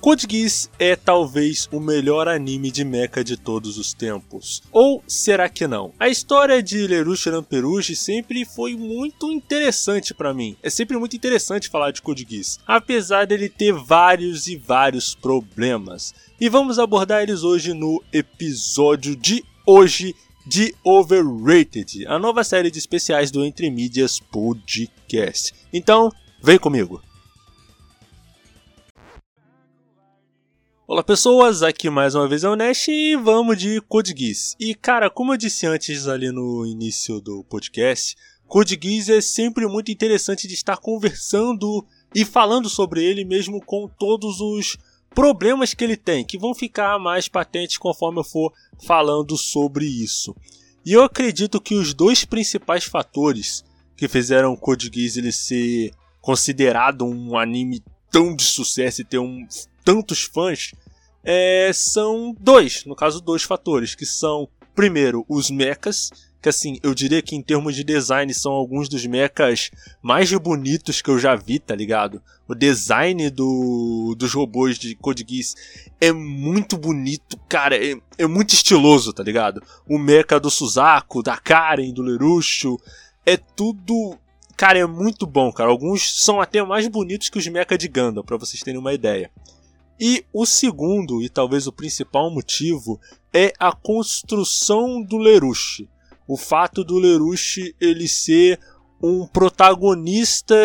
Code Geass é talvez o melhor anime de mecha de todos os tempos. Ou será que não? A história de Lerushi Lamperushi sempre foi muito interessante para mim. É sempre muito interessante falar de Code Geass, apesar dele ter vários e vários problemas. E vamos abordar eles hoje no episódio de hoje de Overrated, a nova série de especiais do Entre Mídias Podcast. Então, vem comigo. Olá pessoas, aqui mais uma vez é o Nash e vamos de Code Geass. E cara, como eu disse antes ali no início do podcast, Code Geass é sempre muito interessante de estar conversando e falando sobre ele mesmo com todos os problemas que ele tem, que vão ficar mais patentes conforme eu for falando sobre isso. E eu acredito que os dois principais fatores que fizeram Code Geass ele ser considerado um anime tão de sucesso e ter um tantos fãs é, são dois, no caso, dois fatores, que são, primeiro, os mechas, que assim, eu diria que em termos de design são alguns dos mechas mais bonitos que eu já vi, tá ligado? O design do, dos robôs de Code Geass é muito bonito, cara, é, é muito estiloso, tá ligado? O mecha do Suzaku, da Karen, do Lerucho, é tudo Cara, é muito bom, cara. Alguns são até mais bonitos que os mecha de Gundam, para vocês terem uma ideia. E o segundo, e talvez o principal motivo, é a construção do Lerushi. O fato do Lerushi ele ser um protagonista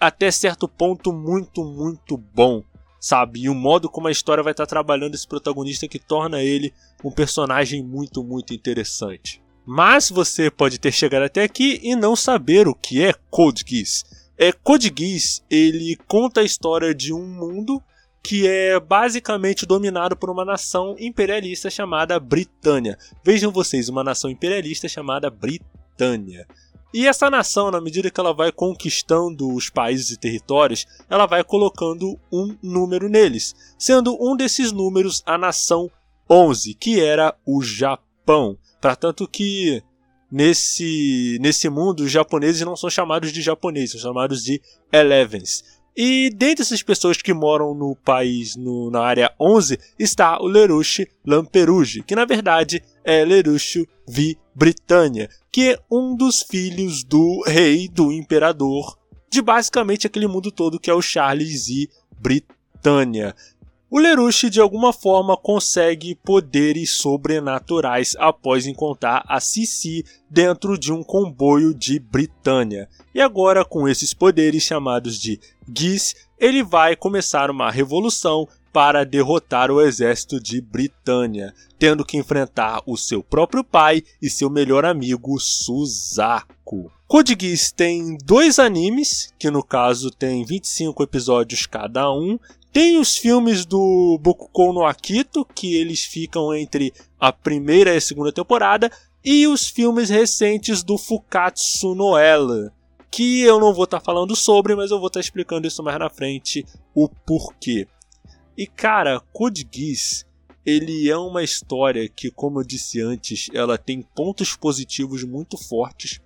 até certo ponto muito, muito bom, sabe? E o modo como a história vai estar trabalhando esse protagonista que torna ele um personagem muito, muito interessante. Mas você pode ter chegado até aqui e não saber o que é Code Geass. É, Code Geass, ele conta a história de um mundo que é basicamente dominado por uma nação imperialista chamada Britânia. Vejam vocês, uma nação imperialista chamada Britânia. E essa nação, na medida que ela vai conquistando os países e territórios, ela vai colocando um número neles, sendo um desses números a nação 11, que era o Japão. Para tanto que nesse, nesse mundo os japoneses não são chamados de japoneses, são chamados de Elevens. E dentre essas pessoas que moram no país, no, na área 11, está o Lerushi Lamperuge, que na verdade é Lerushi V. Britânia, que é um dos filhos do rei, do imperador, de basicamente aquele mundo todo que é o Charles e Britânia. O Lerushi de alguma forma consegue poderes sobrenaturais após encontrar a Sissi dentro de um comboio de Britânia. E agora, com esses poderes chamados de Gis, ele vai começar uma revolução para derrotar o exército de Britânia, tendo que enfrentar o seu próprio pai e seu melhor amigo Suzaku. Code Geass tem dois animes, que no caso tem 25 episódios cada um, tem os filmes do Bokukou no Akito, que eles ficam entre a primeira e a segunda temporada, e os filmes recentes do Fukatsu no Ela, que eu não vou estar tá falando sobre, mas eu vou estar tá explicando isso mais na frente, o porquê. E cara, Code Geass, ele é uma história que, como eu disse antes, ela tem pontos positivos muito fortes,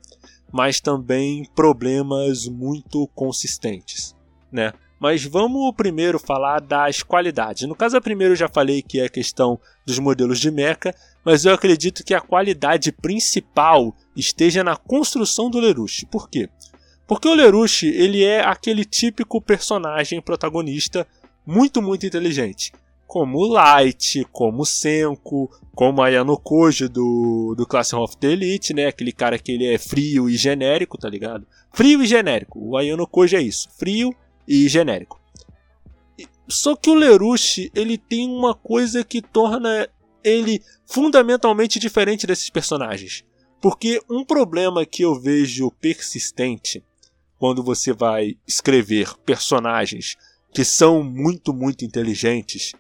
mas também problemas muito consistentes, né? Mas vamos primeiro falar das qualidades. No caso, a primeiro eu já falei que é a questão dos modelos de mecha, mas eu acredito que a qualidade principal esteja na construção do Lerushi. Por quê? Porque o Lerushi, ele é aquele típico personagem protagonista muito, muito inteligente. Como o Light, como o Senko, como a Yanokoji do, do Classroom of the Elite, né? Aquele cara que ele é frio e genérico, tá ligado? Frio e genérico. O Ayanokoji é isso. Frio e genérico. Só que o Lerushi, ele tem uma coisa que torna ele fundamentalmente diferente desses personagens. Porque um problema que eu vejo persistente quando você vai escrever personagens que são muito, muito inteligentes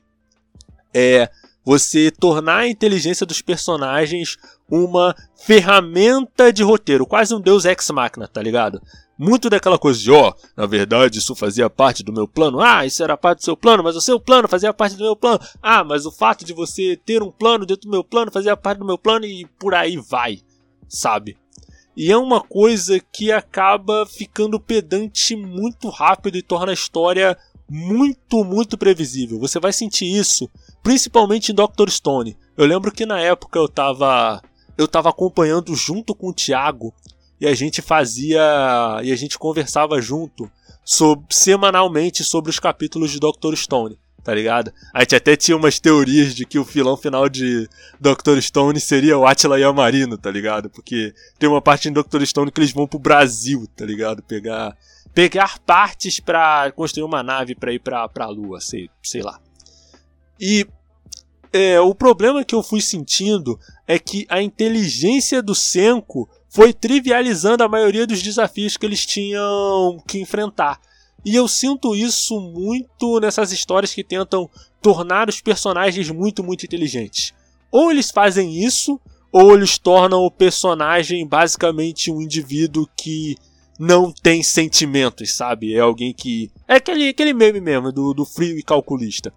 é você tornar a inteligência dos personagens uma ferramenta de roteiro, quase um deus ex machina, tá ligado? Muito daquela coisa de, ó, oh, na verdade isso fazia parte do meu plano. Ah, isso era parte do seu plano, mas o seu plano fazia parte do meu plano. Ah, mas o fato de você ter um plano dentro do meu plano fazia parte do meu plano e por aí vai, sabe? E é uma coisa que acaba ficando pedante muito rápido e torna a história muito, muito previsível. Você vai sentir isso, principalmente em Doctor Stone. Eu lembro que na época eu tava eu tava acompanhando junto com o Thiago e a gente fazia e a gente conversava junto sobre, semanalmente sobre os capítulos de Doctor Stone tá ligado? A gente até tinha umas teorias de que o filão final de Doctor Stone seria o Atila Yamarino, tá ligado? Porque tem uma parte em Doctor Stone que eles vão pro Brasil, tá ligado? Pegar pegar partes para construir uma nave para ir pra, pra lua, sei, sei lá. E é, o problema que eu fui sentindo é que a inteligência do Senko foi trivializando a maioria dos desafios que eles tinham que enfrentar. E eu sinto isso muito nessas histórias que tentam tornar os personagens muito, muito inteligentes. Ou eles fazem isso, ou eles tornam o personagem basicamente um indivíduo que não tem sentimentos, sabe? É alguém que. É aquele, aquele meme mesmo, do, do frio e calculista.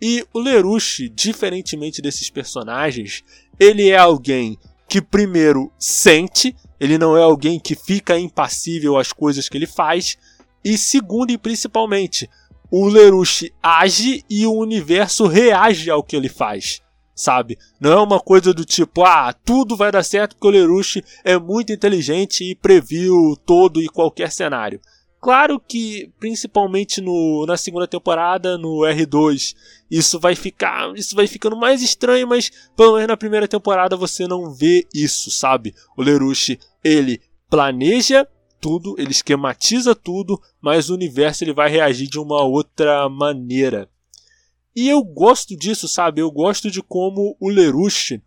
E o Lerushi, diferentemente desses personagens, ele é alguém que primeiro sente, ele não é alguém que fica impassível às coisas que ele faz, e segundo e principalmente, o Lerushi age e o universo reage ao que ele faz. Sabe? Não é uma coisa do tipo, ah, tudo vai dar certo porque o Lerushi é muito inteligente e previu todo e qualquer cenário. Claro que, principalmente no, na segunda temporada, no R2, isso vai ficar. Isso vai ficando mais estranho, mas pelo menos na primeira temporada você não vê isso, sabe? O Lerushi, ele planeja tudo, ele esquematiza tudo, mas o universo ele vai reagir de uma outra maneira. E eu gosto disso, sabe? Eu gosto de como o Lerush,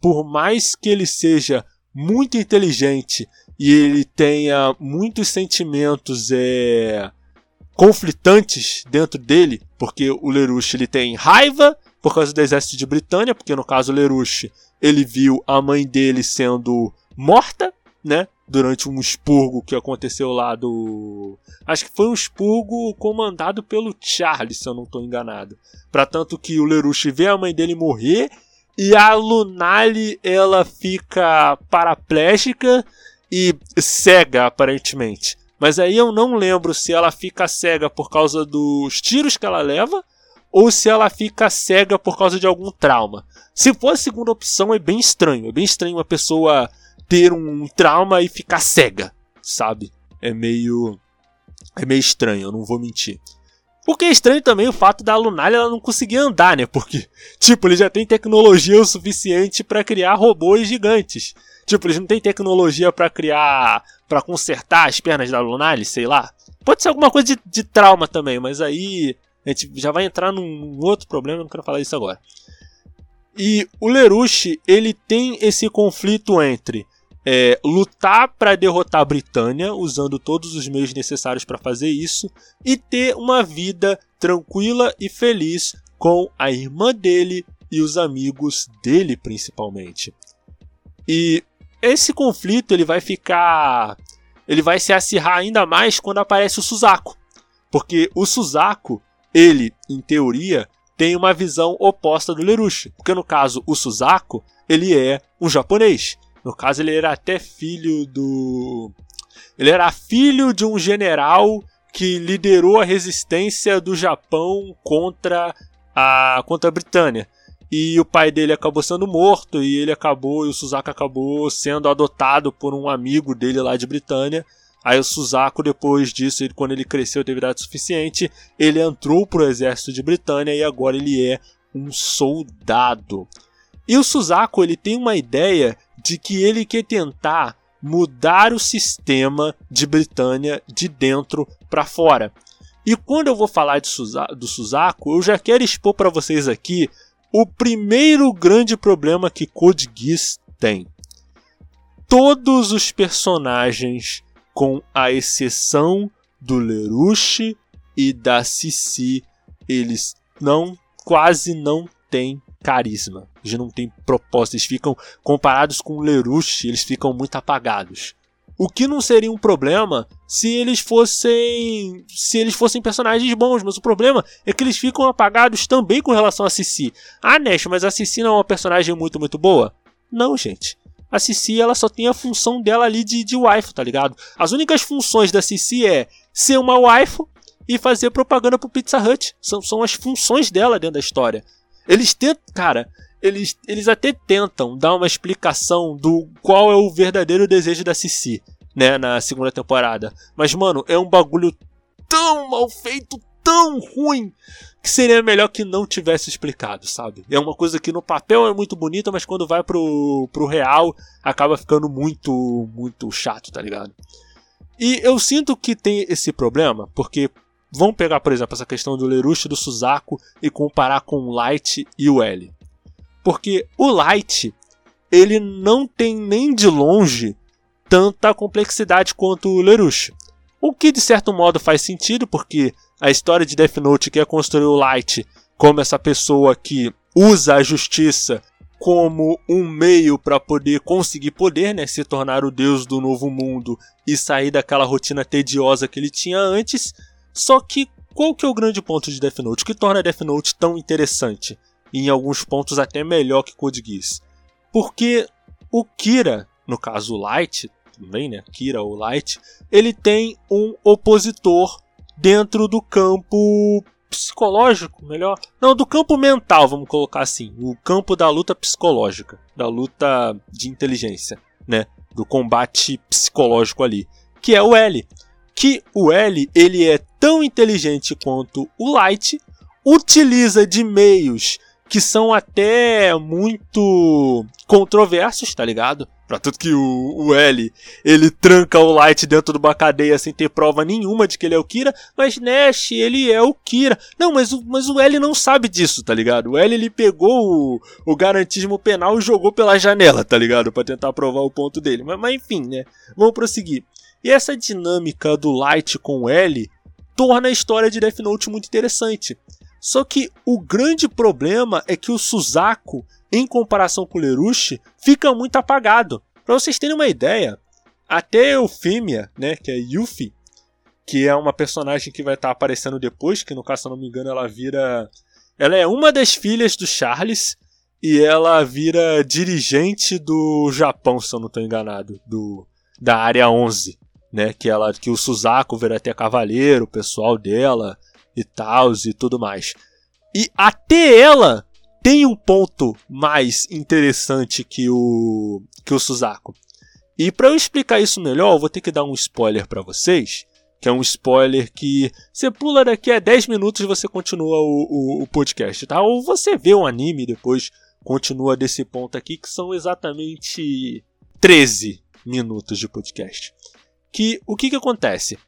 por mais que ele seja muito inteligente e ele tenha muitos sentimentos é, conflitantes dentro dele, porque o Lerush ele tem raiva por causa do exército de Britânia, porque no caso o Lerush ele viu a mãe dele sendo morta, né? durante um expurgo que aconteceu lá do. Acho que foi um expurgo comandado pelo Charlie, se eu não estou enganado. Para tanto que o Lerush vê a mãe dele morrer e a Lunali ela fica paraplégica e cega aparentemente. Mas aí eu não lembro se ela fica cega por causa dos tiros que ela leva ou se ela fica cega por causa de algum trauma. Se for a segunda opção, é bem estranho. É bem estranho uma pessoa ter um trauma e ficar cega, sabe? É meio. É meio estranho, eu não vou mentir. O que é estranho também o fato da Lunália ela não conseguir andar, né? Porque, tipo, eles já têm tecnologia o suficiente para criar robôs gigantes. Tipo, eles não têm tecnologia para criar. para consertar as pernas da Lunália, sei lá. Pode ser alguma coisa de, de, trauma também, mas aí a gente já vai entrar num outro problema, não quero falar isso agora. E o Lerushi, ele tem esse conflito entre é, lutar para derrotar a Britânia, usando todos os meios necessários para fazer isso, e ter uma vida tranquila e feliz com a irmã dele e os amigos dele, principalmente. E esse conflito ele vai ficar. Ele vai se acirrar ainda mais quando aparece o Suzaku. Porque o Suzaku, ele, em teoria, tem uma visão oposta do Lerushi. Porque no caso, o Suzaku, ele é um japonês. No caso, ele era até filho do. Ele era filho de um general que liderou a resistência do Japão contra a, contra a Britânia. E o pai dele acabou sendo morto e ele acabou, e o Suzaku acabou sendo adotado por um amigo dele lá de Britânia. Aí o Suzaku, depois disso, ele, quando ele cresceu, teve idade suficiente, ele entrou pro exército de Britânia e agora ele é um soldado. E o Suzaku, ele tem uma ideia de que ele quer tentar mudar o sistema de Britânia de dentro para fora. E quando eu vou falar Suza do Suzaku, eu já quero expor para vocês aqui o primeiro grande problema que Code Geass tem. Todos os personagens, com a exceção do Lerushi e da Cici, eles não quase não têm carisma. Eles não têm propósito. Eles ficam comparados com o eles ficam muito apagados. O que não seria um problema se eles fossem se eles fossem personagens bons, mas o problema é que eles ficam apagados também com relação a Cici. Ah, Nash, mas a Cici não é uma personagem muito muito boa? Não, gente. A Cici ela só tem a função dela ali de, de waifu, tá ligado? As únicas funções da Cici é ser uma waifu e fazer propaganda pro Pizza Hut. São, são as funções dela dentro da história. Eles tentam, cara, eles, eles até tentam dar uma explicação do qual é o verdadeiro desejo da Cici, né, na segunda temporada. Mas, mano, é um bagulho tão mal feito, tão ruim, que seria melhor que não tivesse explicado, sabe? É uma coisa que no papel é muito bonita, mas quando vai pro, pro real acaba ficando muito, muito chato, tá ligado? E eu sinto que tem esse problema, porque vamos pegar, por exemplo, essa questão do Lerush do Suzaku e comparar com o Light e o L. Porque o Light, ele não tem nem de longe tanta complexidade quanto o Lerush. O que de certo modo faz sentido, porque a história de Death Note quer construir o Light como essa pessoa que usa a justiça como um meio para poder conseguir poder, né, se tornar o deus do novo mundo e sair daquela rotina tediosa que ele tinha antes. Só que qual que é o grande ponto de Death Note? Que torna Death Note tão interessante? E em alguns pontos até melhor que Code Geass? Porque o Kira, no caso o Light, também, né, Kira ou Light, ele tem um opositor dentro do campo psicológico, melhor. Não, do campo mental, vamos colocar assim. O campo da luta psicológica, da luta de inteligência, né? Do combate psicológico ali, que é o L. Que o L, ele é tão inteligente quanto o Light, utiliza de meios que são até muito controversos, tá ligado? Pra tudo que o, o L, ele tranca o Light dentro de uma cadeia sem ter prova nenhuma de que ele é o Kira, mas Nash, ele é o Kira. Não, mas o, mas o L não sabe disso, tá ligado? O L, ele pegou o, o garantismo penal e jogou pela janela, tá ligado? Pra tentar provar o ponto dele. Mas, mas enfim, né? Vamos prosseguir. E essa dinâmica do Light com o L torna a história de Death Note muito interessante. Só que o grande problema é que o Suzaku, em comparação com o Lerushi, fica muito apagado. Para vocês terem uma ideia, até Eufemia, né, que é Yuffie, que é uma personagem que vai estar tá aparecendo depois, que no caso, se eu não me engano, ela vira. Ela é uma das filhas do Charles e ela vira dirigente do Japão, se eu não estou enganado, do da área 11, né, que ela que o Suzaku vira até cavaleiro, o pessoal dela e tal e tudo mais. E até ela tem um ponto mais interessante que o que o Suzaku. E para eu explicar isso melhor, eu vou ter que dar um spoiler para vocês, que é um spoiler que você pula daqui a 10 minutos e você continua o, o, o podcast, tá? Ou você vê o anime e depois continua desse ponto aqui, que são exatamente 13 minutos de podcast. Que o que que acontece?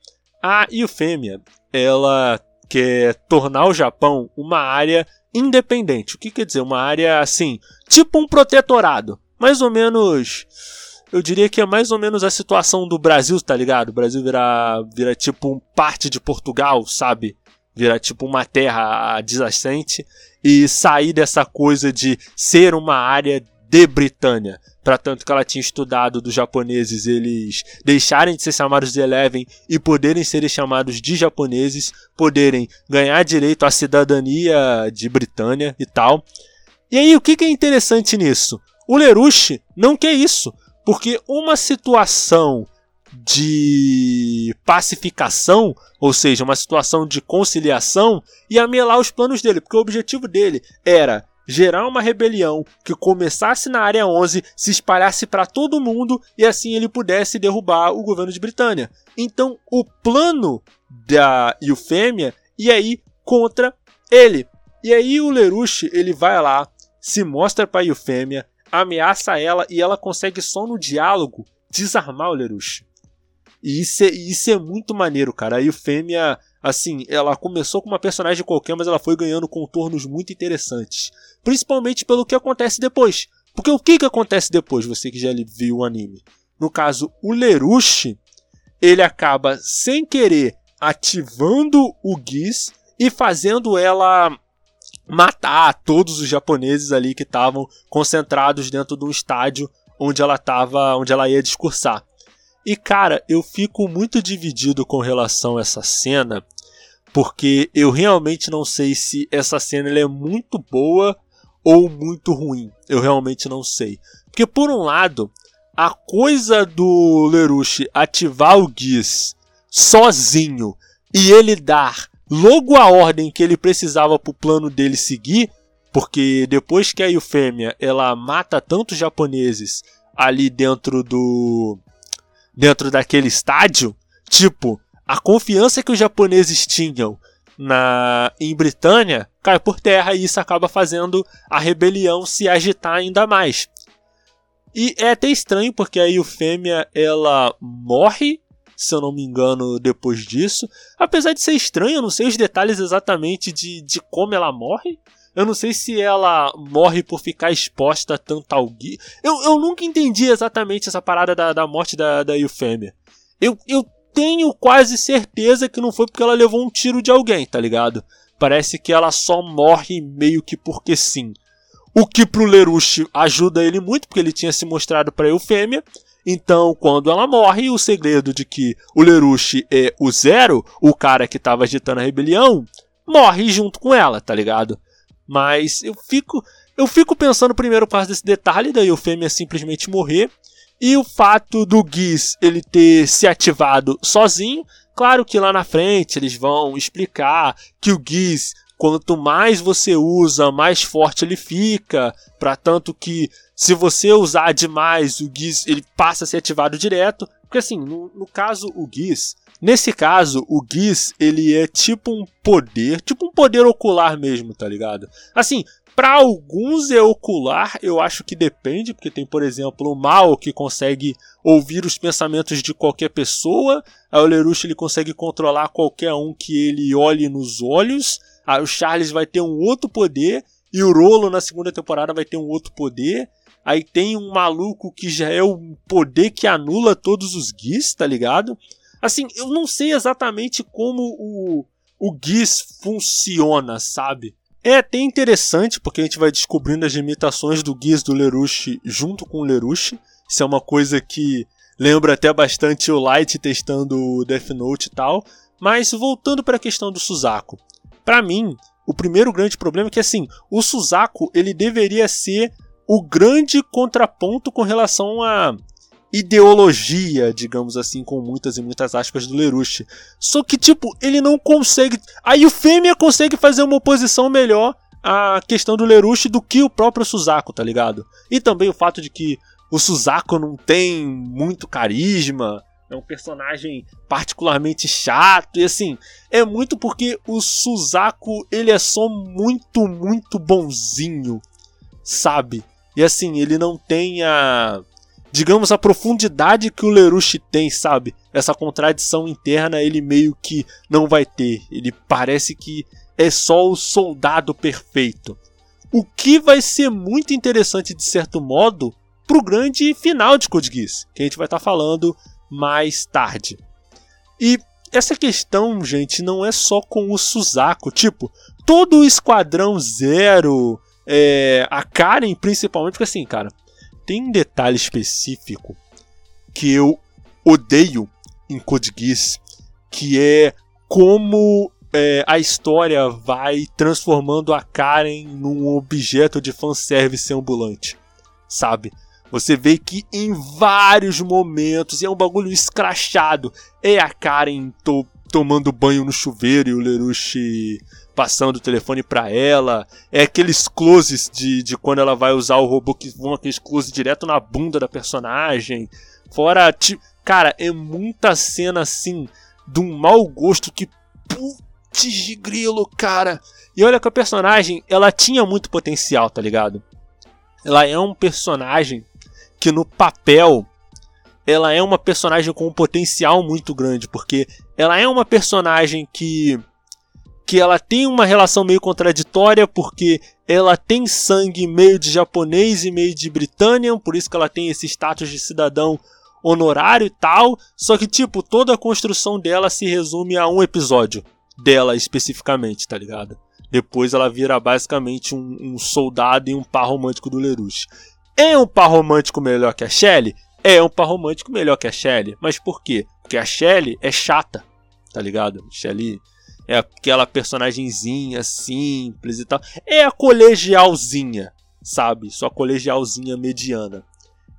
A Eufêmia, ela quer tornar o Japão uma área independente. O que quer dizer? Uma área assim, tipo um protetorado. Mais ou menos. Eu diria que é mais ou menos a situação do Brasil, tá ligado? O Brasil virar vira tipo parte de Portugal, sabe? Virar tipo uma terra adjacente e sair dessa coisa de ser uma área de Britânia. Para tanto que ela tinha estudado dos japoneses eles deixarem de ser chamados de Eleven e poderem ser chamados de japoneses, poderem ganhar direito à cidadania de Britânia e tal. E aí, o que é interessante nisso? O Lerushi não quer isso, porque uma situação de pacificação, ou seja, uma situação de conciliação, ia melar os planos dele, porque o objetivo dele era gerar uma rebelião que começasse na área 11, se espalhasse para todo mundo e assim ele pudesse derrubar o governo de Britânia. Então, o plano da Eufêmia ia ir contra ele. E aí o Lerush, ele vai lá, se mostra para Eufêmia, ameaça ela e ela consegue só no diálogo desarmar o Lerush. E isso é, isso é muito maneiro, cara. A Eufêmia Assim, ela começou com uma personagem qualquer, mas ela foi ganhando contornos muito interessantes. Principalmente pelo que acontece depois. Porque o que, que acontece depois, você que já viu o anime? No caso, o Lerushi, ele acaba sem querer ativando o Giz e fazendo ela matar todos os japoneses ali que estavam concentrados dentro de um estádio onde ela tava, onde ela ia discursar. E cara, eu fico muito dividido com relação a essa cena, porque eu realmente não sei se essa cena é muito boa ou muito ruim. Eu realmente não sei. Porque por um lado, a coisa do Lerushi ativar o Giz sozinho e ele dar logo a ordem que ele precisava para o plano dele seguir, porque depois que a Eufêmia ela mata tantos japoneses ali dentro do dentro daquele estádio, tipo, a confiança que os japoneses tinham na em Britânia cai por terra e isso acaba fazendo a rebelião se agitar ainda mais. E é até estranho porque a Eufêmia ela morre, se eu não me engano, depois disso. Apesar de ser estranho, eu não sei os detalhes exatamente de, de como ela morre. Eu não sei se ela morre por ficar exposta tanto ao Gui. Eu, eu nunca entendi exatamente essa parada da, da morte da, da Eufêmia. Eu, eu tenho quase certeza que não foi porque ela levou um tiro de alguém, tá ligado? Parece que ela só morre meio que porque sim. O que pro Lerush ajuda ele muito, porque ele tinha se mostrado pra Eufêmia. Então, quando ela morre, o segredo de que o Lerush é o Zero, o cara que tava agitando a rebelião, morre junto com ela, tá ligado? Mas eu fico, eu fico pensando primeiro parte desse detalhe da Eufêmia simplesmente morrer e o fato do Giz ele ter se ativado sozinho. Claro que lá na frente eles vão explicar que o Giz, quanto mais você usa, mais forte ele fica, para tanto que se você usar demais, o Giz ele passa a ser ativado direto. Porque assim, no, no caso o Giz, Nesse caso, o Giz, ele é tipo um poder, tipo um poder ocular mesmo, tá ligado? Assim, para alguns é ocular, eu acho que depende, porque tem, por exemplo, o Mal que consegue ouvir os pensamentos de qualquer pessoa, a o Lerush ele consegue controlar qualquer um que ele olhe nos olhos, aí o Charles vai ter um outro poder, e o Rolo na segunda temporada vai ter um outro poder, aí tem um maluco que já é o poder que anula todos os Gis, tá ligado? Assim, eu não sei exatamente como o, o GIS funciona, sabe? É até interessante porque a gente vai descobrindo as limitações do GIS do Lerush junto com o Lerush. Isso é uma coisa que lembra até bastante o Light testando o Death Note e tal. Mas voltando para a questão do Suzaku. Para mim, o primeiro grande problema é que assim, o Suzaku ele deveria ser o grande contraponto com relação a ideologia, digamos assim, com muitas e muitas aspas do Lerush. Só que, tipo, ele não consegue. Aí o Fêmea consegue fazer uma oposição melhor à questão do Lerush do que o próprio Suzaku, tá ligado? E também o fato de que o Suzaku não tem muito carisma. É um personagem particularmente chato e assim, é muito porque o Suzaku, ele é só muito, muito bonzinho, sabe? E assim, ele não tem a digamos, a profundidade que o Lerush tem, sabe? Essa contradição interna ele meio que não vai ter. Ele parece que é só o soldado perfeito. O que vai ser muito interessante de certo modo pro grande final de Code Geass, que a gente vai estar tá falando mais tarde. E essa questão, gente, não é só com o Suzaku. Tipo, todo o Esquadrão Zero, é, a Karen principalmente, porque assim, cara, tem um detalhe específico que eu odeio em Code Geass, que é como é, a história vai transformando a Karen num objeto de fanservice ambulante, sabe? Você vê que em vários momentos é um bagulho escrachado. É a Karen to tomando banho no chuveiro e o Lerushi passando o telefone para ela. É aqueles closes de, de quando ela vai usar o robô que vão aqueles closes direto na bunda da personagem. Fora, tipo, cara, é muita cena assim de um mau gosto que putz de grilo, cara. E olha que a personagem, ela tinha muito potencial, tá ligado? Ela é um personagem que no papel ela é uma personagem com um potencial muito grande, porque ela é uma personagem que que ela tem uma relação meio contraditória porque ela tem sangue meio de japonês e meio de britânia, por isso que ela tem esse status de cidadão honorário e tal. Só que, tipo, toda a construção dela se resume a um episódio dela especificamente, tá ligado? Depois ela vira basicamente um, um soldado e um par romântico do Lerush. É um par romântico melhor que a Shelley? É um par romântico melhor que a Shelley. Mas por quê? Porque a Shelley é chata, tá ligado? Shelley é aquela personagemzinha simples e tal. É a colegialzinha, sabe? Só colegialzinha mediana.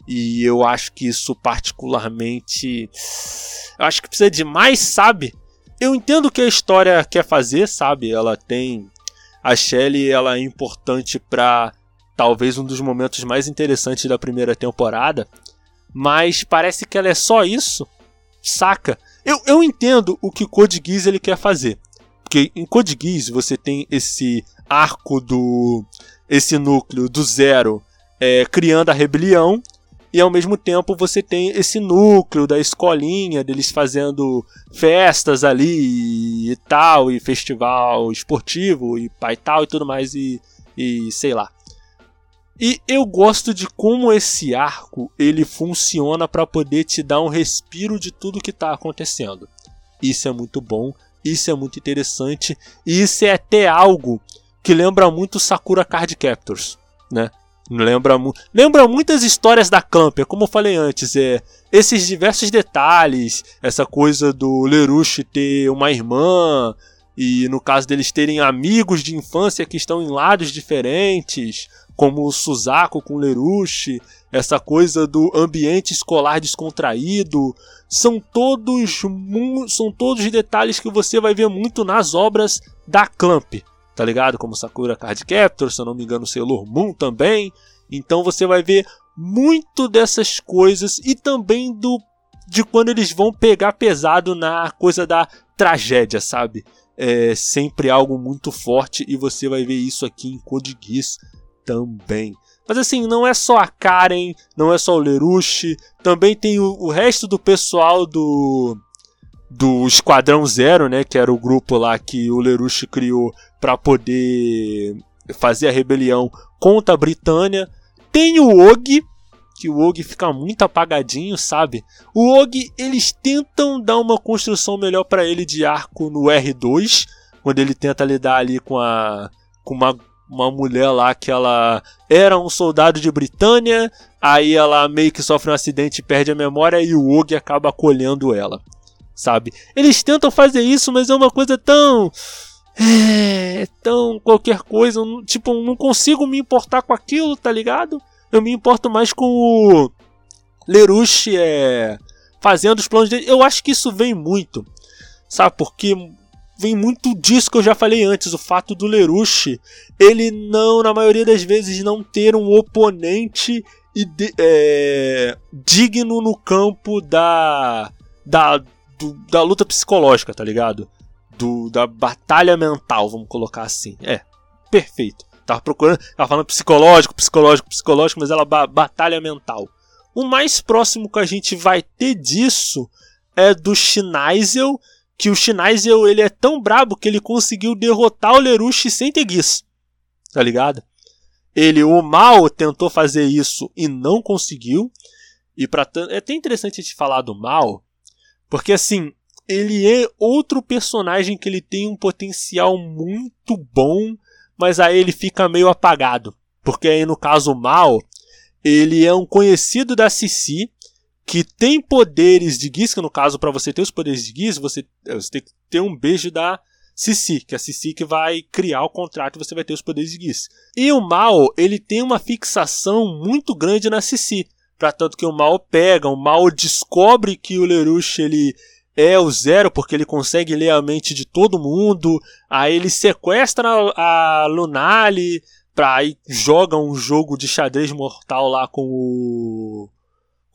E eu acho que isso particularmente. Eu acho que precisa de mais, sabe? eu entendo o que a história quer fazer, sabe? Ela tem a Shelley, ela é importante para talvez um dos momentos mais interessantes da primeira temporada, mas parece que ela é só isso, saca? Eu, eu entendo o que Code Geass ele quer fazer, porque em Code Geass você tem esse arco do esse núcleo do zero é, criando a rebelião e ao mesmo tempo você tem esse núcleo da escolinha deles fazendo festas ali e tal, e festival esportivo e pai tal e tudo mais e, e sei lá. E eu gosto de como esse arco ele funciona para poder te dar um respiro de tudo que está acontecendo. Isso é muito bom, isso é muito interessante e isso é até algo que lembra muito Sakura Card Captors, né? Lembra, lembra muitas histórias da Clamp, como eu falei antes, é esses diversos detalhes, essa coisa do Lerush ter uma irmã e no caso deles terem amigos de infância que estão em lados diferentes, como o Suzaku com o Lerush, essa coisa do ambiente escolar descontraído, são todos são todos detalhes que você vai ver muito nas obras da Clamp tá ligado? Como Sakura Card Captor, se eu não me engano, Sailor Moon também. Então você vai ver muito dessas coisas e também do de quando eles vão pegar pesado na coisa da tragédia, sabe? É sempre algo muito forte e você vai ver isso aqui em Code Geass também. Mas assim, não é só a Karen, não é só o Lerushi, também tem o, o resto do pessoal do do Esquadrão Zero, né, que era o grupo lá que o Lerushi criou para poder fazer a rebelião contra a Britânia. Tem o Og, que o Og fica muito apagadinho, sabe? O Og, eles tentam dar uma construção melhor para ele de arco no R2, quando ele tenta lidar ali com a com uma uma mulher lá que ela era um soldado de Britânia, aí ela meio que sofre um acidente e perde a memória e o Og acaba acolhendo ela sabe? Eles tentam fazer isso, mas é uma coisa tão. É, tão qualquer coisa. Tipo, não consigo me importar com aquilo, tá ligado? Eu me importo mais com o Lerush é, fazendo os planos dele. Eu acho que isso vem muito, sabe? Porque vem muito disso que eu já falei antes, o fato do Lerush, ele não, na maioria das vezes, não ter um oponente é, digno no campo da, da do, da luta psicológica, tá ligado? Do, da batalha mental, vamos colocar assim. É, perfeito. Tava procurando, tava falando psicológico, psicológico, psicológico, mas ela ba batalha mental. O mais próximo que a gente vai ter disso é do Schneisel, que o Schneisel ele é tão brabo que ele conseguiu derrotar o Lerush sem guiz. Tá ligado? Ele, o mal, tentou fazer isso e não conseguiu. E para é até interessante gente falar do mal, porque assim, ele é outro personagem que ele tem um potencial muito bom, mas aí ele fica meio apagado. Porque aí no caso o Mal, ele é um conhecido da Cici que tem poderes de Giz, que no caso para você ter os poderes de Giz, você, você tem que ter um beijo da Cici, que é a Cici que vai criar o contrato e você vai ter os poderes de Giz. E o Mal, ele tem uma fixação muito grande na Cici. Pra tanto que o mal pega, o mal descobre que o Lerush ele é o Zero porque ele consegue ler a mente de todo mundo. Aí ele sequestra a Lunali pra aí joga um jogo de xadrez mortal lá com o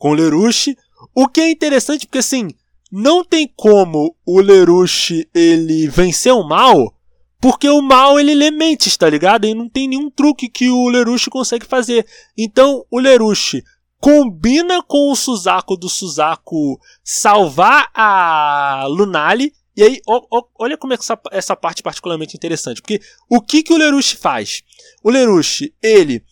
com o Lerush. O que é interessante porque assim, não tem como o Lerush ele vencer o mal, porque o mal ele lê mentes, tá ligado? E não tem nenhum truque que o Lerush consegue fazer. Então, o Lerush combina com o Suzaku do Suzaku salvar a Lunali. E aí, ó, ó, olha como é que essa, essa parte particularmente interessante. Porque o que, que o Lerushi faz? O Lerushi, ele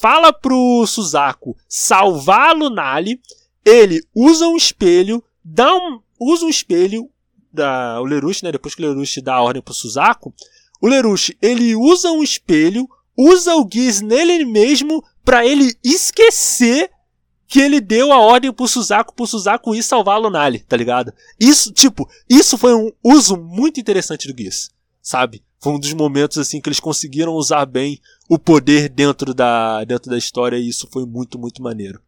fala pro Suzaku salvar a Lunali. Ele usa um espelho, dá um, usa um espelho da o Lerushi, né? Depois que o Lerushi dá a ordem pro Suzaku, o Lerushi, ele usa um espelho, usa o Giz nele mesmo para ele esquecer que ele deu a ordem pro Suzaku, pro Suzaku ir salvar a Lunali, tá ligado? Isso, tipo, isso foi um uso muito interessante do Geass, sabe? Foi um dos momentos, assim, que eles conseguiram usar bem o poder dentro da, dentro da história e isso foi muito, muito maneiro,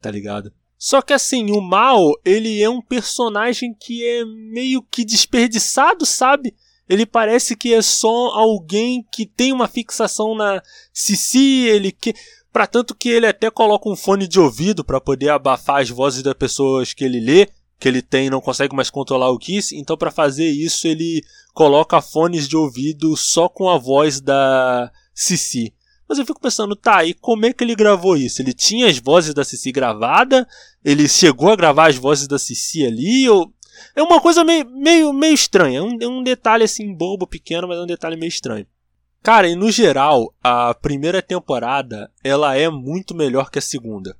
tá ligado? Só que assim, o Mal, ele é um personagem que é meio que desperdiçado, sabe? Ele parece que é só alguém que tem uma fixação na Cici, ele que para tanto que ele até coloca um fone de ouvido para poder abafar as vozes das pessoas que ele lê, que ele tem, não consegue mais controlar o Kiss, então para fazer isso ele coloca fones de ouvido só com a voz da Cici. Mas eu fico pensando, tá, e como é que ele gravou isso? Ele tinha as vozes da Cici gravada? Ele chegou a gravar as vozes da Cici ali? Ou... É uma coisa meio, meio, meio estranha. É um, é um detalhe assim, bobo, pequeno, mas é um detalhe meio estranho. Cara, e no geral, a primeira temporada ela é muito melhor que a segunda.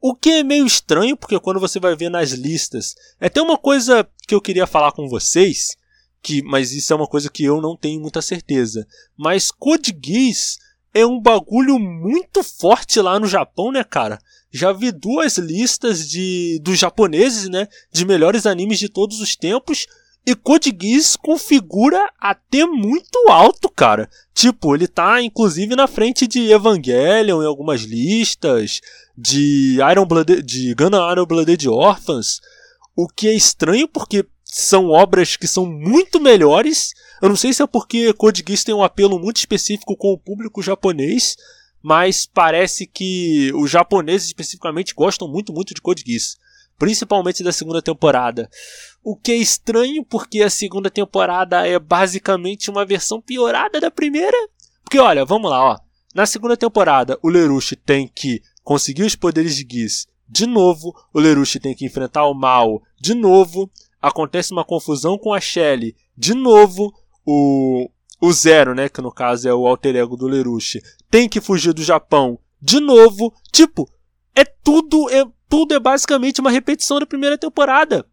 O que é meio estranho, porque quando você vai ver nas listas, é até uma coisa que eu queria falar com vocês, que, mas isso é uma coisa que eu não tenho muita certeza. Mas Code Geass é um bagulho muito forte lá no Japão, né, cara? Já vi duas listas de dos japoneses, né, de melhores animes de todos os tempos. E Code Geass configura até muito alto, cara. Tipo, ele tá inclusive na frente de Evangelion em algumas listas, de Iron Blood, de Gundam Iron Blooded Orphans, o que é estranho porque são obras que são muito melhores. Eu não sei se é porque Code Geass tem um apelo muito específico com o público japonês, mas parece que os japoneses especificamente gostam muito, muito de Code Geass, principalmente da segunda temporada. O que é estranho porque a segunda temporada é basicamente uma versão piorada da primeira. Porque olha, vamos lá, ó. Na segunda temporada, o Lerushi tem que conseguir os poderes de Geass de novo, o Lerushi tem que enfrentar o mal de novo, acontece uma confusão com a Shelly. De novo, o, o Zero, né, que no caso é o alter ego do Lerushi, tem que fugir do Japão. De novo, tipo, é tudo, é tudo é basicamente uma repetição da primeira temporada.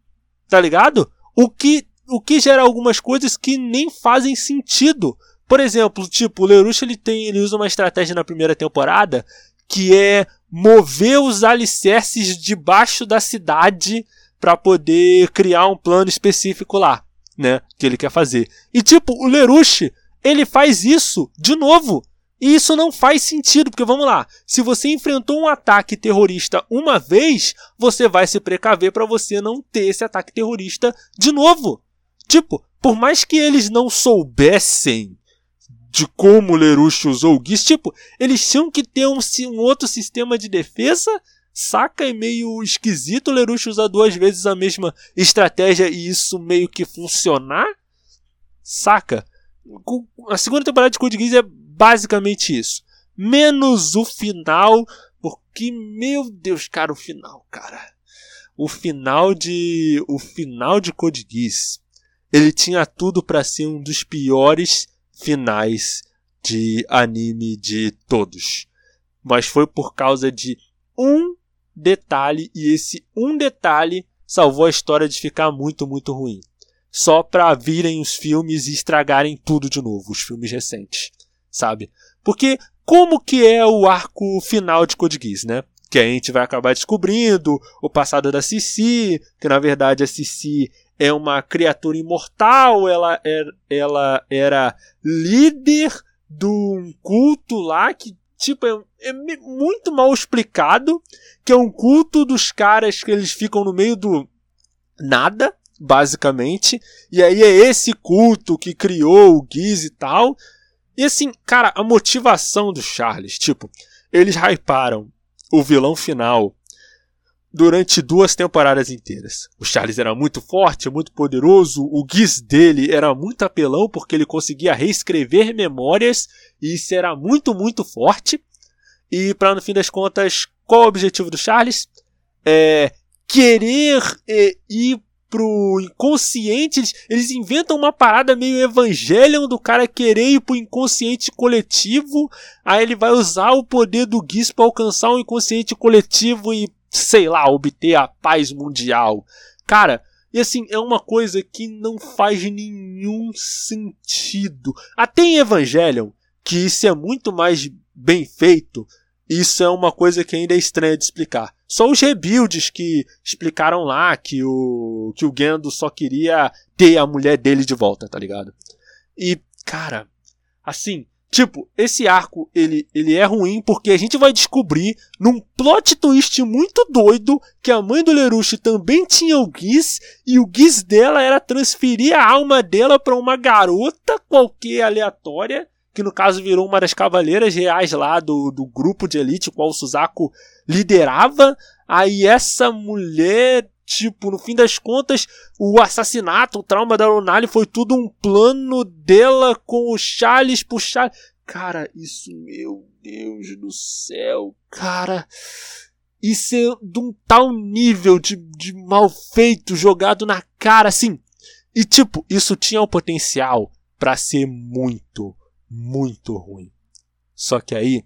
Tá ligado? O que o que gera algumas coisas que nem fazem sentido. Por exemplo, tipo, o Lerushi ele tem, ele usa uma estratégia na primeira temporada que é mover os alicerces debaixo da cidade para poder criar um plano específico lá, né? Que ele quer fazer. E tipo, o Lerushi, ele faz isso de novo. E isso não faz sentido, porque vamos lá, se você enfrentou um ataque terrorista uma vez, você vai se precaver para você não ter esse ataque terrorista de novo. Tipo, por mais que eles não soubessem de como o Lerushi usou o Geass, tipo, eles tinham que ter um, um outro sistema de defesa Saca é meio esquisito o Lerush usar duas vezes a mesma estratégia e isso meio que funcionar? Saca? A segunda temporada de Code Geass é basicamente isso. Menos o final, porque, meu Deus, cara, o final, cara. O final de. O final de Code Geass. Ele tinha tudo para ser um dos piores finais de anime de todos. Mas foi por causa de um detalhe e esse um detalhe salvou a história de ficar muito, muito ruim. Só pra virem os filmes e estragarem tudo de novo, os filmes recentes, sabe? Porque como que é o arco final de Code Geass, né? Que a gente vai acabar descobrindo o passado da Cici, que na verdade a Cici é uma criatura imortal, ela, era, ela era líder de um culto lá que tipo, é, é, muito mal explicado, que é um culto dos caras que eles ficam no meio do nada, basicamente, e aí é esse culto que criou o Giz e tal. E assim, cara, a motivação do Charles, tipo, eles hyparam o vilão final durante duas temporadas inteiras. O Charles era muito forte, muito poderoso, o Giz dele era muito apelão porque ele conseguia reescrever memórias e isso era muito, muito forte. E para no fim das contas, qual é o objetivo do Charles? É querer é, ir pro inconsciente, eles, eles, inventam uma parada meio Evangelion do cara querer ir pro inconsciente coletivo, aí ele vai usar o poder do Giz para alcançar o inconsciente coletivo e sei lá, obter a paz mundial. Cara, e assim, é uma coisa que não faz nenhum sentido. Até em Evangelion, que isso é muito mais bem feito, isso é uma coisa que ainda é estranha de explicar. Só os rebuilds que explicaram lá que o que o Gendo só queria ter a mulher dele de volta, tá ligado? E, cara, assim, Tipo, esse arco, ele, ele é ruim porque a gente vai descobrir, num plot twist muito doido, que a mãe do Lerush também tinha o Giz, e o Giz dela era transferir a alma dela para uma garota qualquer aleatória, que no caso virou uma das cavaleiras reais lá do, do grupo de elite, qual o Suzaku liderava. Aí essa mulher Tipo, no fim das contas, o assassinato, o trauma da Ronali foi tudo um plano dela com o Charles puxar. Cara, isso, meu Deus do céu, cara. Isso é de um tal nível de, de mal feito jogado na cara, assim. E tipo, isso tinha o potencial para ser muito, muito ruim. Só que aí,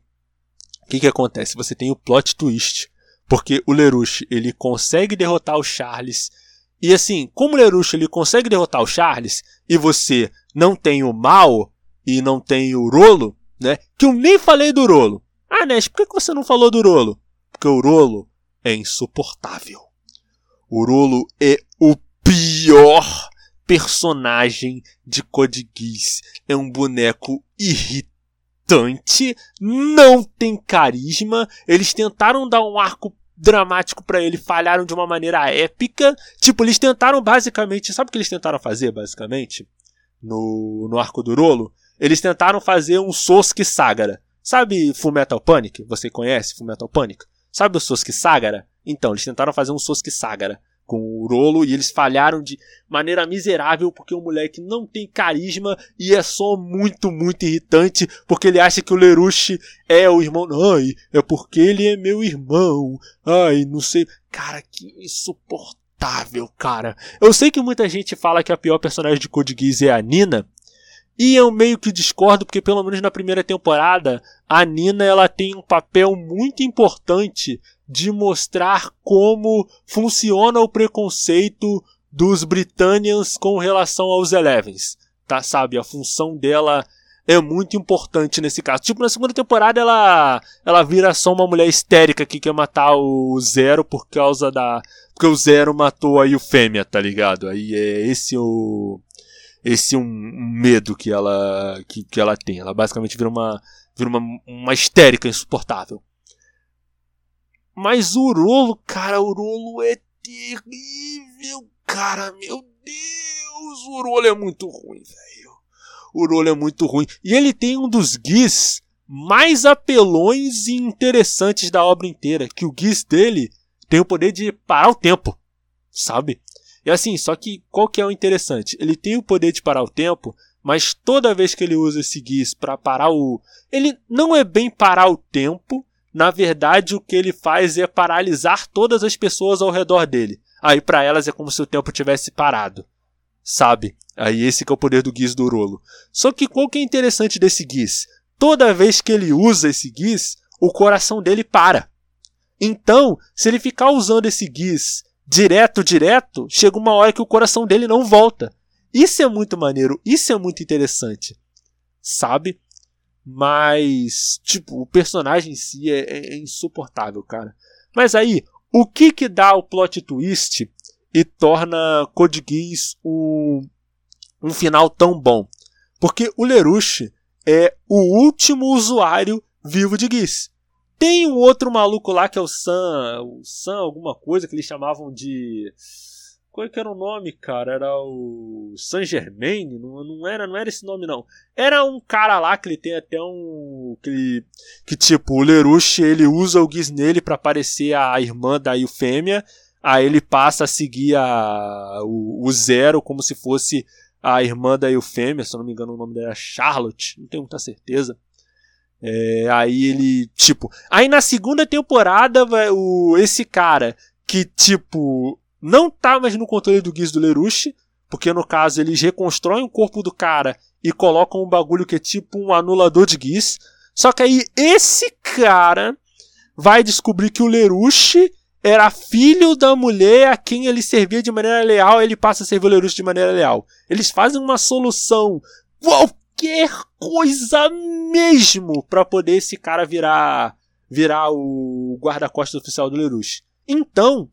o que que acontece? Você tem o plot twist porque o Lerush, ele consegue derrotar o Charles. E assim, como o Lerush ele consegue derrotar o Charles e você não tem o mal e não tem o Rolo, né? Que eu nem falei do Rolo. Ah, Nes, por que você não falou do Rolo? Porque o Rolo é insuportável. O Rolo é o pior personagem de Code Geass. É um boneco irritante irritante, não tem carisma. Eles tentaram dar um arco dramático para ele, falharam de uma maneira épica. Tipo, eles tentaram basicamente. Sabe o que eles tentaram fazer, basicamente? No, no arco do Rolo? Eles tentaram fazer um Sosuke Sagara. Sabe Fullmetal Panic? Você conhece Fullmetal Panic? Sabe o Sosuke Sagara? Então, eles tentaram fazer um Sosuke Sagara com o Rolo e eles falharam de maneira miserável porque o moleque não tem carisma e é só muito, muito irritante porque ele acha que o Lerush é o irmão. Ai, é porque ele é meu irmão. Ai, não sei. Cara, que insuportável, cara. Eu sei que muita gente fala que a pior personagem de Code Geass é a Nina. E eu meio que discordo porque pelo menos na primeira temporada a Nina ela tem um papel muito importante de mostrar como funciona o preconceito dos Britânians com relação aos Elevens. Tá, sabe? A função dela é muito importante nesse caso. Tipo, na segunda temporada ela ela vira só uma mulher histérica que quer matar o Zero por causa da porque o Zero matou aí o Fêmea, tá ligado? Aí é esse o esse um, um medo que ela que, que ela tem. Ela basicamente vira uma vira uma, uma histérica insuportável. Mas o Rolo, cara, o Rolo é terrível, cara, meu Deus, o Rolo é muito ruim, velho. O Rolo é muito ruim. E ele tem um dos guis mais apelões e interessantes da obra inteira, que o guis dele tem o poder de parar o tempo, sabe? E assim, só que qual que é o interessante? Ele tem o poder de parar o tempo, mas toda vez que ele usa esse guis para parar o, ele não é bem parar o tempo, na verdade o que ele faz é paralisar todas as pessoas ao redor dele. Aí para elas é como se o tempo tivesse parado. Sabe? Aí esse é o poder do Giz do Rolo. Só que qual que é interessante desse Giz? Toda vez que ele usa esse Giz, o coração dele para. Então, se ele ficar usando esse Giz direto, direto, chega uma hora que o coração dele não volta. Isso é muito maneiro, isso é muito interessante. Sabe? Mas, tipo, o personagem em si é, é, é insuportável, cara. Mas aí, o que que dá o plot twist e torna Code Geass um, um final tão bom? Porque o Lerush é o último usuário vivo de Geass. Tem um outro maluco lá que é o Sam, o Sam alguma coisa que eles chamavam de qual é que era o nome, cara? Era o Saint Germain? Não, não, era, não era esse nome, não. Era um cara lá que ele tem até um. Que, que tipo, o Lerush ele usa o Giz nele pra parecer a irmã da Eufêmia. Aí ele passa a seguir a, o, o Zero como se fosse a irmã da Eufêmia. Se eu não me engano, o nome dela é Charlotte. Não tenho muita certeza. É, aí ele, tipo. Aí na segunda temporada, vai, o, esse cara que, tipo, não tá mais no controle do Giz do Lerush, porque no caso eles reconstroem o corpo do cara e colocam um bagulho que é tipo um anulador de Giz. Só que aí esse cara vai descobrir que o Lerush era filho da mulher a quem ele servia de maneira leal, ele passa a servir o Lerush de maneira leal. Eles fazem uma solução qualquer coisa mesmo para poder esse cara virar virar o guarda-costas oficial do Lerush. Então,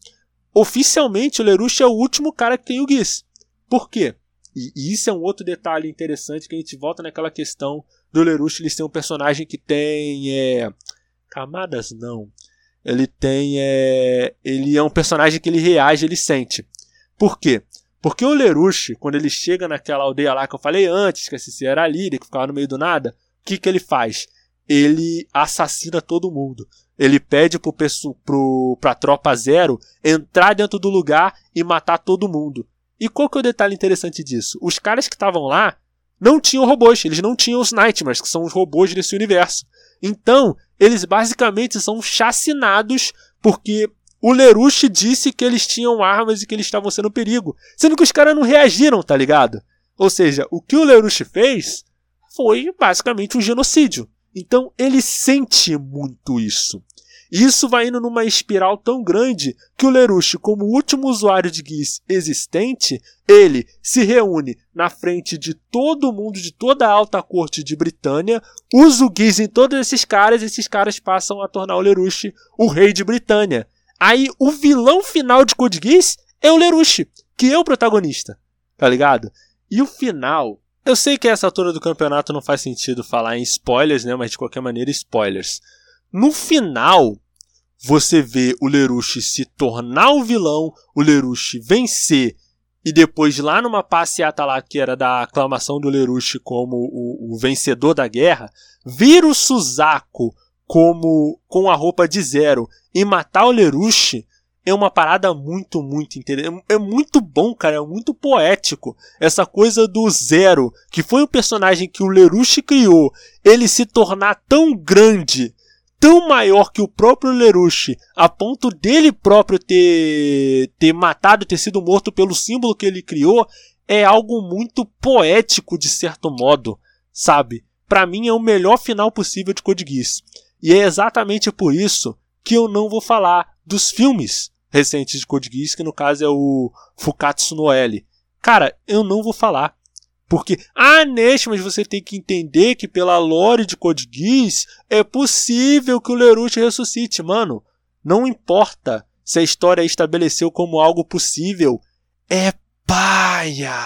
Oficialmente, o Lerush é o último cara que tem o Giz. Por quê? E, isso é um outro detalhe interessante que a gente volta naquela questão do Lerush ele ser um personagem que tem é, camadas não. Ele tem é, ele é um personagem que ele reage, ele sente. Por quê? Porque o Lerush, quando ele chega naquela aldeia lá que eu falei antes, que a Cici era a líder, que ficava no meio do nada, o que, que ele faz? Ele assassina todo mundo. Ele pede pro, pro, pra tropa zero entrar dentro do lugar e matar todo mundo. E qual que é o detalhe interessante disso? Os caras que estavam lá não tinham robôs, eles não tinham os Nightmares, que são os robôs desse universo. Então, eles basicamente são chacinados porque o Lerush disse que eles tinham armas e que eles estavam sendo perigo. Sendo que os caras não reagiram, tá ligado? Ou seja, o que o Lerush fez foi basicamente um genocídio. Então ele sente muito isso. E isso vai indo numa espiral tão grande que o Lerush, como último usuário de GIS existente, ele se reúne na frente de todo mundo, de toda a alta corte de Britânia, usa o GIS em todos esses caras, e esses caras passam a tornar o Lerush o rei de Britânia. Aí o vilão final de Code Geass é o Lerush, que é o protagonista, tá ligado? E o final eu sei que essa altura do campeonato não faz sentido falar em spoilers, né? Mas de qualquer maneira, spoilers. No final, você vê o Lerush se tornar o vilão, o Lerush vencer e depois lá numa passeata lá que era da aclamação do Lerush como o, o vencedor da guerra, vir o Suzaku como com a roupa de zero e matar o Lerush é uma parada muito, muito interessante. É muito bom, cara. É muito poético. Essa coisa do Zero, que foi um personagem que o Lerush criou, ele se tornar tão grande tão maior que o próprio Lerush, a ponto dele próprio ter, ter matado, ter sido morto pelo símbolo que ele criou, é algo muito poético de certo modo, sabe? Para mim é o melhor final possível de Code Geass. E é exatamente por isso que eu não vou falar dos filmes recentes de Code Geass, que no caso é o Fukatsu no L. Cara, eu não vou falar. Porque, ah, Neste, mas você tem que entender que pela lore de Code Geass é possível que o Lerush ressuscite. Mano, não importa se a história estabeleceu como algo possível. É paia!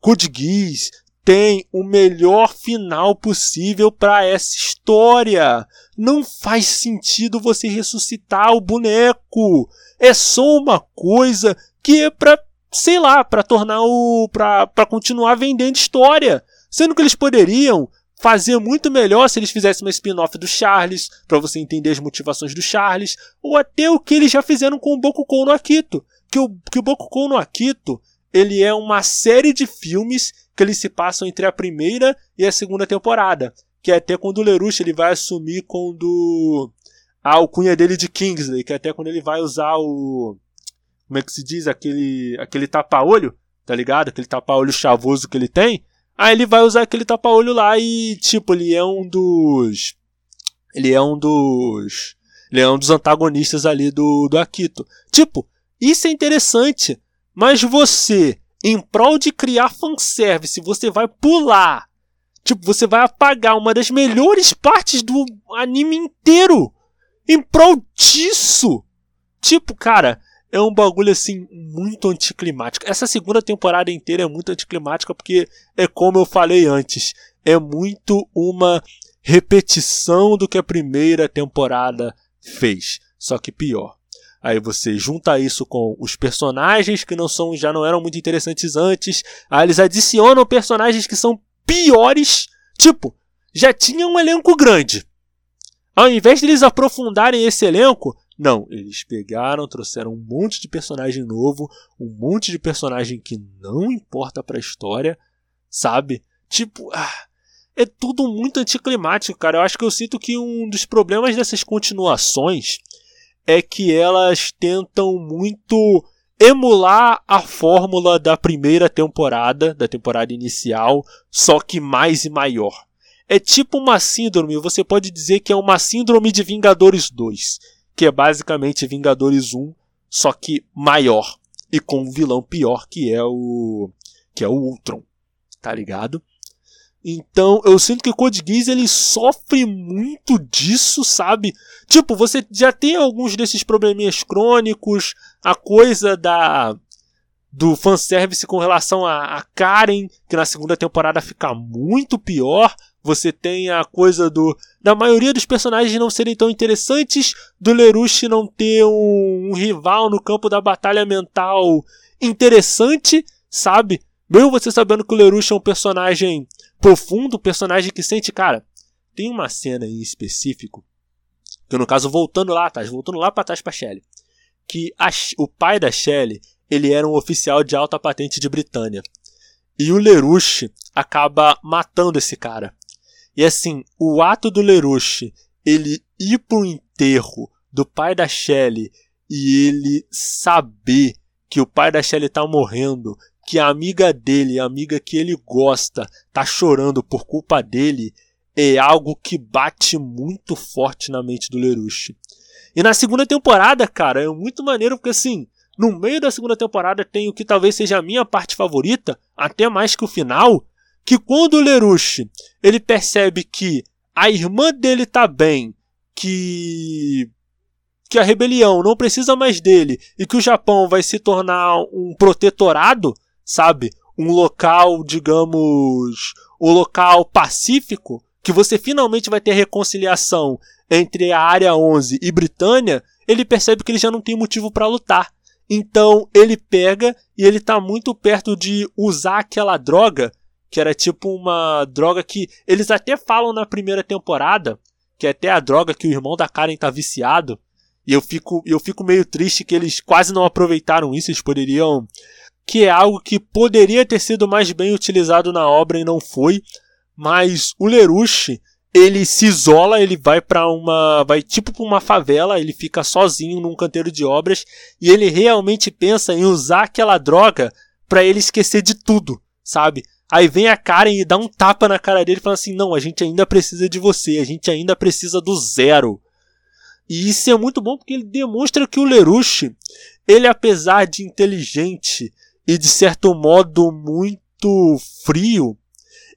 Code Geass tem o melhor final possível para essa história. Não faz sentido você ressuscitar o boneco. É só uma coisa que é para sei lá, para tornar o. para continuar vendendo história. Sendo que eles poderiam fazer muito melhor se eles fizessem uma spin-off do Charles, para você entender as motivações do Charles, ou até o que eles já fizeram com o Bokukou no Akito. Que o, que o Bokukou no Akito, ele é uma série de filmes que eles se passam entre a primeira e a segunda temporada. Que é até quando o Lerush ele vai assumir quando a alcunha dele de Kingsley, que é até quando ele vai usar o como é que se diz, aquele, aquele tapa-olho, tá ligado? Aquele tapa-olho chavoso que ele tem. Aí ele vai usar aquele tapa-olho lá e, tipo, ele é um dos. Ele é um dos. Ele é um dos antagonistas ali do, do Akito. Tipo, isso é interessante. Mas você, em prol de criar fanservice, você vai pular. Tipo, você vai apagar uma das melhores partes do anime inteiro. Em prol disso. Tipo, cara, é um bagulho assim muito anticlimático. Essa segunda temporada inteira é muito anticlimática porque é como eu falei antes, é muito uma repetição do que a primeira temporada fez, só que pior. Aí você junta isso com os personagens que não são já não eram muito interessantes antes, aí eles adicionam personagens que são piores, tipo, já tinha um elenco grande. Ao invés de eles aprofundarem esse elenco, não, eles pegaram, trouxeram um monte de personagem novo, um monte de personagem que não importa pra história, sabe? Tipo, ah, é tudo muito anticlimático, cara. Eu acho que eu sinto que um dos problemas dessas continuações é que elas tentam muito emular a fórmula da primeira temporada, da temporada inicial, só que mais e maior. É tipo uma síndrome, você pode dizer que é uma síndrome de Vingadores 2 que é basicamente Vingadores 1, só que maior e com um vilão pior que é o que é o Ultron, tá ligado? Então, eu sinto que o Code Geass ele sofre muito disso, sabe? Tipo, você já tem alguns desses probleminhas crônicos, a coisa da do fanservice com relação a, a Karen, que na segunda temporada fica muito pior. Você tem a coisa do da maioria dos personagens não serem tão interessantes, do Lerush não ter um, um rival no campo da batalha mental interessante, sabe? Mesmo você sabendo que o Lerush é um personagem profundo, personagem que sente, cara. Tem uma cena em específico, que no caso voltando lá atrás, voltando lá para trás para Shelley, que a, o pai da Shelley ele era um oficial de alta patente de Britânia. E o Lerush acaba matando esse cara. E assim, o ato do Lerush ele ir pro enterro do pai da Shelley e ele saber que o pai da Shelley tá morrendo, que a amiga dele, a amiga que ele gosta, tá chorando por culpa dele, é algo que bate muito forte na mente do Lerush. E na segunda temporada, cara, é muito maneiro porque assim, no meio da segunda temporada tem o que talvez seja a minha parte favorita, até mais que o final, que quando o Lerush ele percebe que a irmã dele tá bem, que que a rebelião não precisa mais dele e que o Japão vai se tornar um protetorado, sabe? Um local, digamos, um local pacífico, que você finalmente vai ter reconciliação entre a Área 11 e Britânia, ele percebe que ele já não tem motivo para lutar. Então ele pega e ele tá muito perto de usar aquela droga, que era tipo uma droga que eles até falam na primeira temporada, que é até a droga que o irmão da Karen tá viciado. E eu fico, eu fico meio triste que eles quase não aproveitaram isso, eles poderiam. Que é algo que poderia ter sido mais bem utilizado na obra e não foi. Mas o Lerush, ele se isola, ele vai para uma, vai tipo para uma favela, ele fica sozinho num canteiro de obras e ele realmente pensa em usar aquela droga para ele esquecer de tudo, sabe? Aí vem a Karen e dá um tapa na cara dele e fala assim: "Não, a gente ainda precisa de você, a gente ainda precisa do zero". E isso é muito bom porque ele demonstra que o Lerush, ele apesar de inteligente e de certo modo muito frio,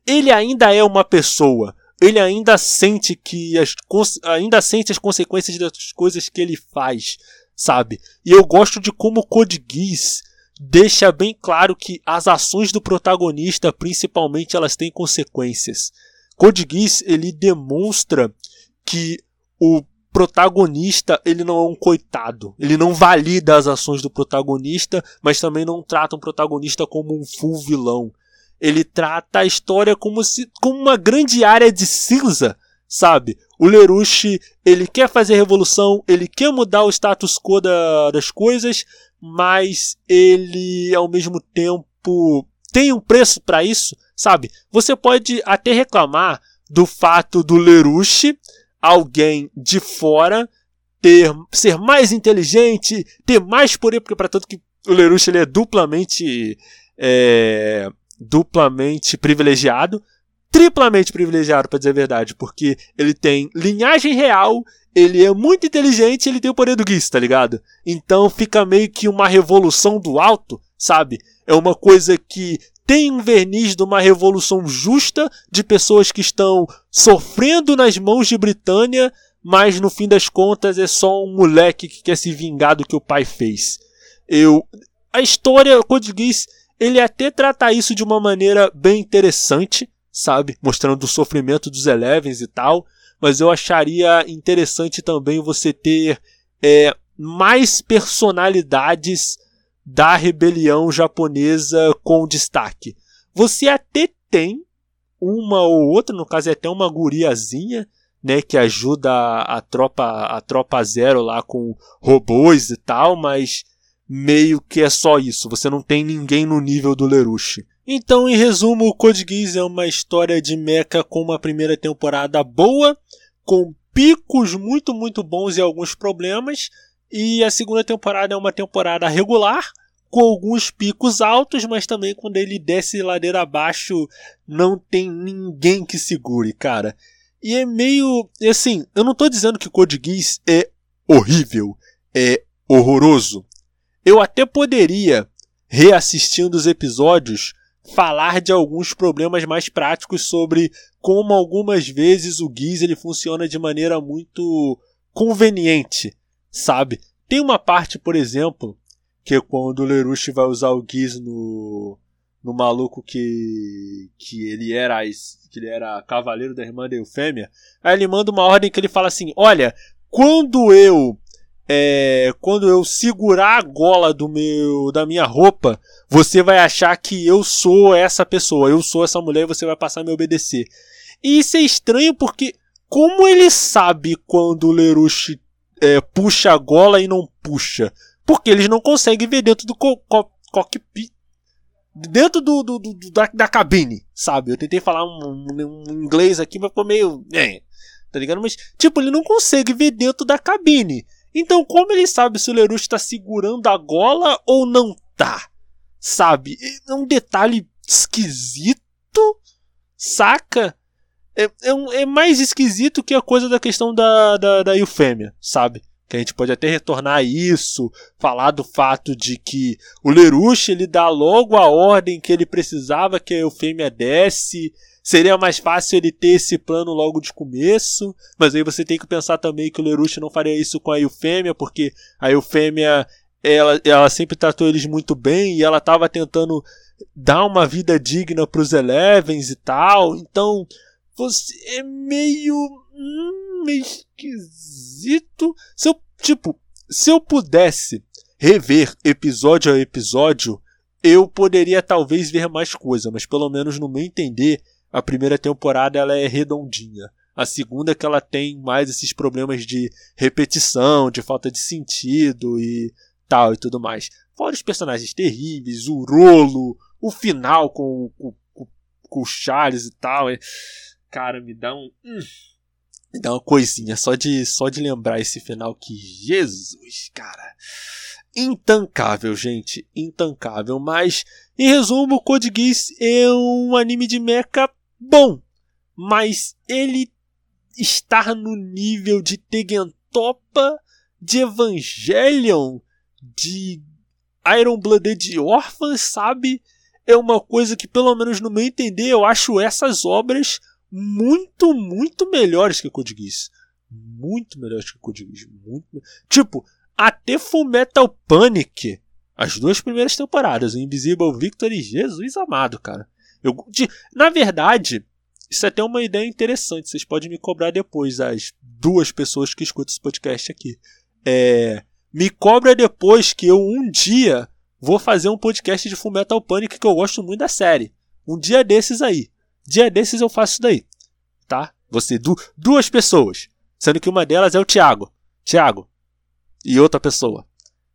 ele ainda é uma pessoa ele ainda sente que as ainda sente as consequências das coisas que ele faz, sabe? E eu gosto de como Code Geass deixa bem claro que as ações do protagonista, principalmente, elas têm consequências. Code Geass, ele demonstra que o protagonista, ele não é um coitado. Ele não valida as ações do protagonista, mas também não trata o protagonista como um full vilão. Ele trata a história como se como uma grande área de cinza, sabe? O Lerush, ele quer fazer revolução, ele quer mudar o status quo da, das coisas, mas ele ao mesmo tempo tem um preço para isso, sabe? Você pode até reclamar do fato do Lerush, alguém de fora, ter ser mais inteligente, ter mais poder, porque para tanto que o Lerush ele é duplamente é, duplamente privilegiado, triplamente privilegiado, para dizer a verdade, porque ele tem linhagem real, ele é muito inteligente ele tem o poder do Geese, tá ligado? Então fica meio que uma revolução do alto, sabe? É uma coisa que tem um verniz de uma revolução justa de pessoas que estão sofrendo nas mãos de Britânia, mas no fim das contas é só um moleque que quer se vingar do que o pai fez. Eu a história Geass ele até trata isso de uma maneira bem interessante, sabe? Mostrando o sofrimento dos Elevens e tal. Mas eu acharia interessante também você ter é, mais personalidades da rebelião japonesa com destaque. Você até tem uma ou outra, no caso é até uma guriazinha, né, que ajuda a, a tropa a tropa zero lá com robôs e tal, mas meio que é só isso. Você não tem ninguém no nível do Lerush. Então, em resumo, o Code Geass é uma história de mecha com uma primeira temporada boa, com picos muito, muito bons e alguns problemas, e a segunda temporada é uma temporada regular, com alguns picos altos, mas também quando ele desce ladeira abaixo, não tem ninguém que segure, cara. E é meio. Assim, eu não tô dizendo que Code Geass é horrível, é horroroso. Eu até poderia, reassistindo os episódios, falar de alguns problemas mais práticos sobre como algumas vezes o Giz ele funciona de maneira muito conveniente, sabe? Tem uma parte, por exemplo, que é quando o Lerush vai usar o Giz no, no maluco que que ele era que ele era cavaleiro da irmã da Eufêmia, aí ele manda uma ordem que ele fala assim: "Olha, quando eu é, quando eu segurar a gola do meu da minha roupa, você vai achar que eu sou essa pessoa, eu sou essa mulher e você vai passar a me obedecer". E isso é estranho porque como ele sabe quando o Lerush é, puxa a gola e não puxa? Porque eles não conseguem ver dentro do co co cockpit. Dentro do, do, do, da, da cabine, sabe? Eu tentei falar um, um, um inglês aqui, mas ficou meio. É, tá ligado? Mas, tipo, ele não consegue ver dentro da cabine. Então, como ele sabe se o Lerush está segurando a gola ou não tá? Sabe? É um detalhe esquisito, saca? É, é, é mais esquisito que a coisa da questão da, da, da eufêmia, sabe? Que a gente pode até retornar a isso, falar do fato de que o Lerush ele dá logo a ordem que ele precisava que a eufêmia desse. Seria mais fácil ele ter esse plano logo de começo, mas aí você tem que pensar também que o Lerush não faria isso com a Eufêmia, porque a Eufêmia ela, ela sempre tratou eles muito bem e ela estava tentando dar uma vida digna para os Elevens e tal. Então, você é meio. Hum, esquisito. Se eu, tipo, se eu pudesse rever episódio a episódio, eu poderia talvez ver mais coisa, mas pelo menos no meu entender, a primeira temporada ela é redondinha. A segunda é que ela tem mais esses problemas de repetição, de falta de sentido e tal e tudo mais. Fora os personagens terríveis, o rolo, o final com, com, com o Charles e tal. É cara, me dá um. Hum, me dá uma coisinha só de, só de lembrar esse final que. Jesus, cara. Intancável, gente. Intancável. Mas, em resumo, Code Geass é um anime de mecha bom. Mas ele está no nível de Tegentopa, de Evangelion, de Iron Blooded Orphans, sabe? É uma coisa que, pelo menos no meu entender, eu acho essas obras muito, muito melhores que Code Geass. Muito melhores que Code Geass. Muito... Tipo, até Fullmetal Panic, as duas primeiras temporadas, Invisible Victory, Jesus amado, cara. Eu, de, na verdade, isso é até uma ideia interessante. Vocês podem me cobrar depois, as duas pessoas que escutam esse podcast aqui. É, me cobra depois que eu um dia vou fazer um podcast de Fullmetal Panic que eu gosto muito da série. Um dia desses aí. Dia desses eu faço isso daí. Tá? Você, du duas pessoas. Sendo que uma delas é o Thiago. Thiago. E outra pessoa.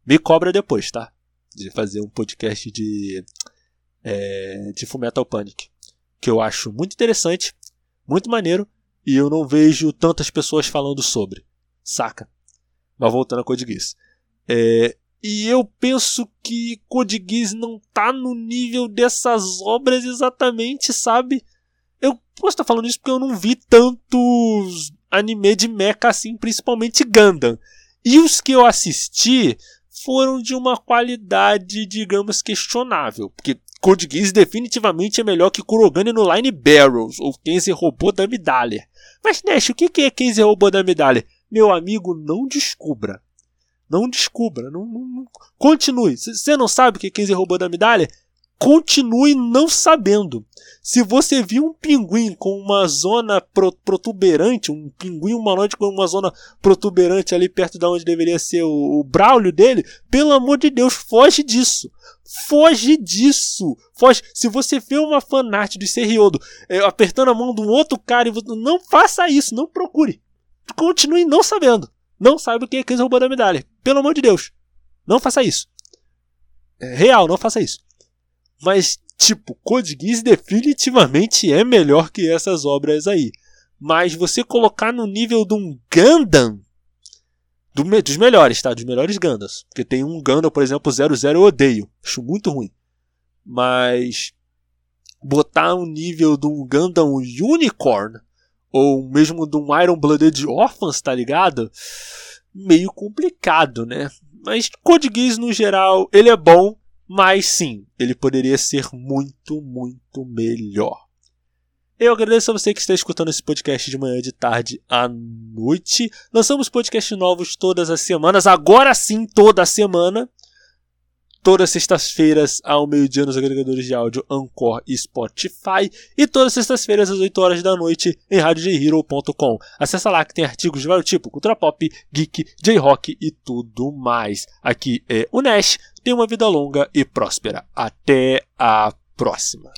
Me cobra depois, tá? De fazer um podcast de. É, de Fullmetal Panic. Que eu acho muito interessante, muito maneiro. E eu não vejo tantas pessoas falando sobre. Saca? Mas voltando a Code Geass. É, e eu penso que Code Geass não tá no nível dessas obras exatamente, sabe? Eu posso estar falando isso porque eu não vi tantos anime de mecha assim, principalmente Gundam. E os que eu assisti foram de uma qualidade, digamos, questionável. Porque Code Geass definitivamente é melhor que Kurogane no Line Barrels, ou Kenzie Robô da Medalha. Mas, Nash, o que é Kenzie Robô da Medalha? Meu amigo, não descubra. Não descubra. Não, não, não. Continue. Você não sabe o que é Robô da Medalha? Continue não sabendo. Se você viu um pinguim com uma zona pro, protuberante, um pinguim humanoide com uma zona protuberante ali perto de onde deveria ser o, o braulio dele, pelo amor de Deus, foge disso. Foge disso. Foge. Se você vê uma fanart do Serriodo é, apertando a mão de um outro cara, não faça isso, não procure. Continue não sabendo. Não saiba o que é que roubando a medalha. Pelo amor de Deus. Não faça isso. É real, não faça isso. Mas, tipo, Code Geass definitivamente é melhor que essas obras aí. Mas você colocar no nível de um Gundam, do, dos melhores, tá? Dos melhores Gundams. Porque tem um Gundam, por exemplo, 00 eu odeio. Acho muito ruim. Mas botar um nível de um Gundam Unicorn ou mesmo de um Iron Blooded Orphans, tá ligado? Meio complicado, né? Mas Code Geass no geral, ele é bom, mas sim, ele poderia ser muito, muito melhor. Eu agradeço a você que está escutando esse podcast de manhã, de tarde, à noite. Lançamos podcasts novos todas as semanas, agora sim, toda semana. Todas sextas-feiras ao meio-dia nos agregadores de áudio Anchor e Spotify e todas sextas-feiras às 8 horas da noite em radiojhero.com. Acesse lá que tem artigos de vários tipos, cultura pop, geek, J-rock e tudo mais. Aqui é o Nash, tenha uma vida longa e próspera. Até a próxima.